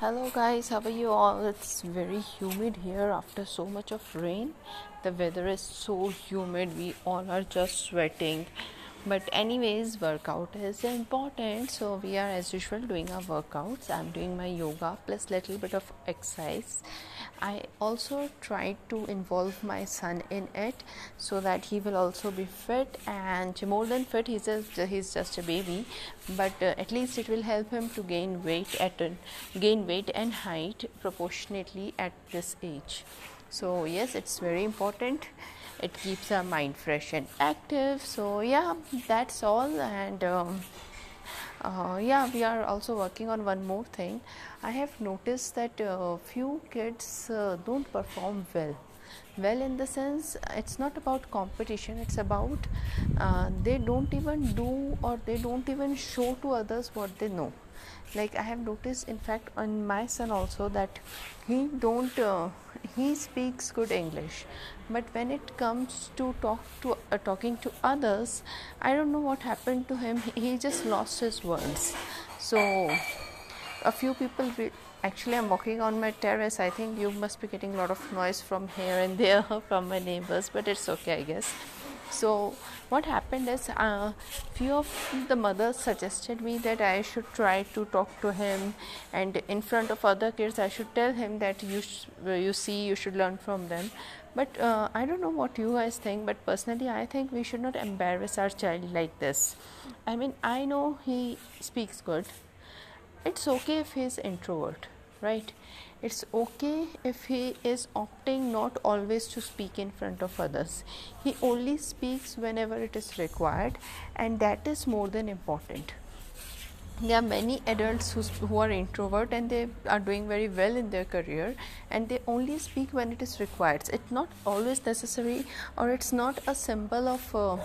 Hello guys, how are you all? It's very humid here after so much of rain. The weather is so humid, we all are just sweating. But anyways, workout is important. So we are as usual doing our workouts. I'm doing my yoga plus little bit of exercise I also try to involve my son in it so that he will also be fit and more than fit he's just he's just a baby but uh, at least it will help him to gain weight at a, gain weight and height proportionately at this age so yes it's very important. It keeps our mind fresh and active. So yeah that's all. And um, uh, yeah we are also working on one more thing. I have noticed that uh, few kids uh, don't perform well. Well in the sense it's not about competition. It's about uh, they don't even do or they don't even show to others what they know like i have noticed in fact on my son also that he don't uh, he speaks good english. But when it comes to talk to uh, talking to others i don't know what happened to him. He just lost his words. So a few people re- actually i'm walking on my terrace. I think you must be getting a lot of noise from here and there from my neighbors but it's okay i guess so what happened is uh, few of the mothers suggested me that i should try to talk to him. And in front of other kids i should tell him that you sh- you see you should learn from them. But uh, i don't know what you guys think but personally i think we should not embarrass our child like this. I mean i know he speaks good. It's okay if he's introvert right it's okay if he is opting not always to speak in front of others. He only speaks whenever it is required and that is more than important. There are many adults who are introvert and they are doing very well in their career and they only speak when it is required. It's not always necessary or it's not a symbol of uh,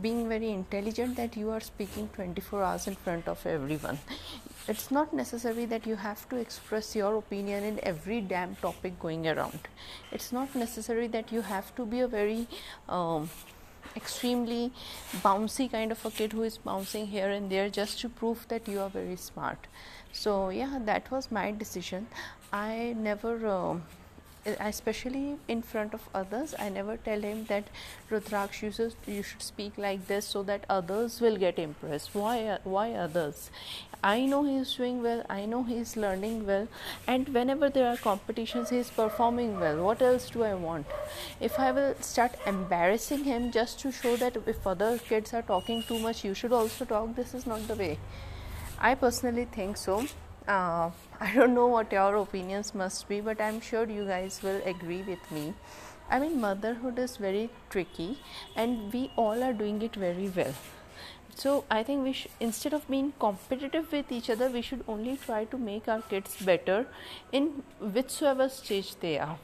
being very intelligent that you are speaking 24 hours in front of everyone it's not necessary that you have to express your opinion in every damn topic going around. It's not necessary that you have to be a very um, extremely bouncy kind of a kid who is bouncing here and there just to prove that you are very smart. So yeah that was my decision. I never uh, Uh, especially in front of others i never tell him that rudraksh should, you should speak like this so that others will get impressed. Why uh, why others? I know he is doing well i know he is learning well and whenever there are competitions he is performing well. What else do i want? If i will start embarrassing him just to show that if other kids are talking too much you should also talk. This is not the way. I personally think so uh, I don't know what your opinions must be, but I'm sure you guys will agree with me. I mean, motherhood is very tricky, and we all are doing it very well. So, I think we sh- instead of being competitive with each other, we should only try to make our kids better in whichsoever stage they are.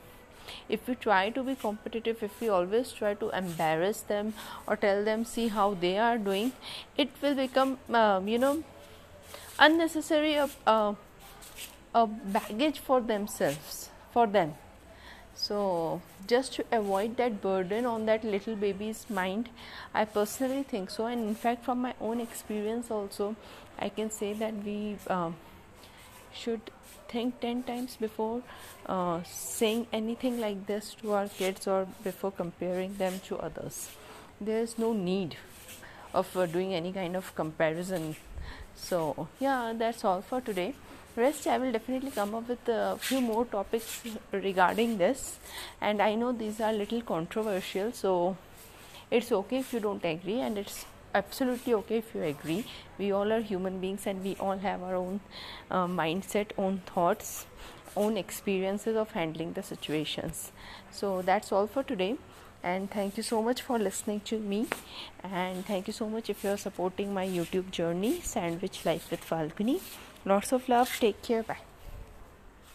If we try to be competitive, if we always try to embarrass them or tell them, see how they are doing, it will become, uh, you know, unnecessary uh, uh, baggage for themselves for them. So just to avoid that burden on that little baby's mind i personally think so. And in fact from my own experience also i can say that we uh, should think 10 times before uh, saying anything like this to our kids or before comparing them to others. There is no need of uh, doing any kind of comparison so yeah that's all for today. Rest i will definitely come up with a few more topics regarding this. And i know these are little controversial so it's okay if you don't agree and it's absolutely okay if you agree. We all are human beings and we all have our own uh, mindset own thoughts own experiences of handling the situations. So that's all for today and thank you so much for listening to me. And thank you so much if you're supporting my youtube journey sandwich life with falguni. Lots of love. Take care. Bye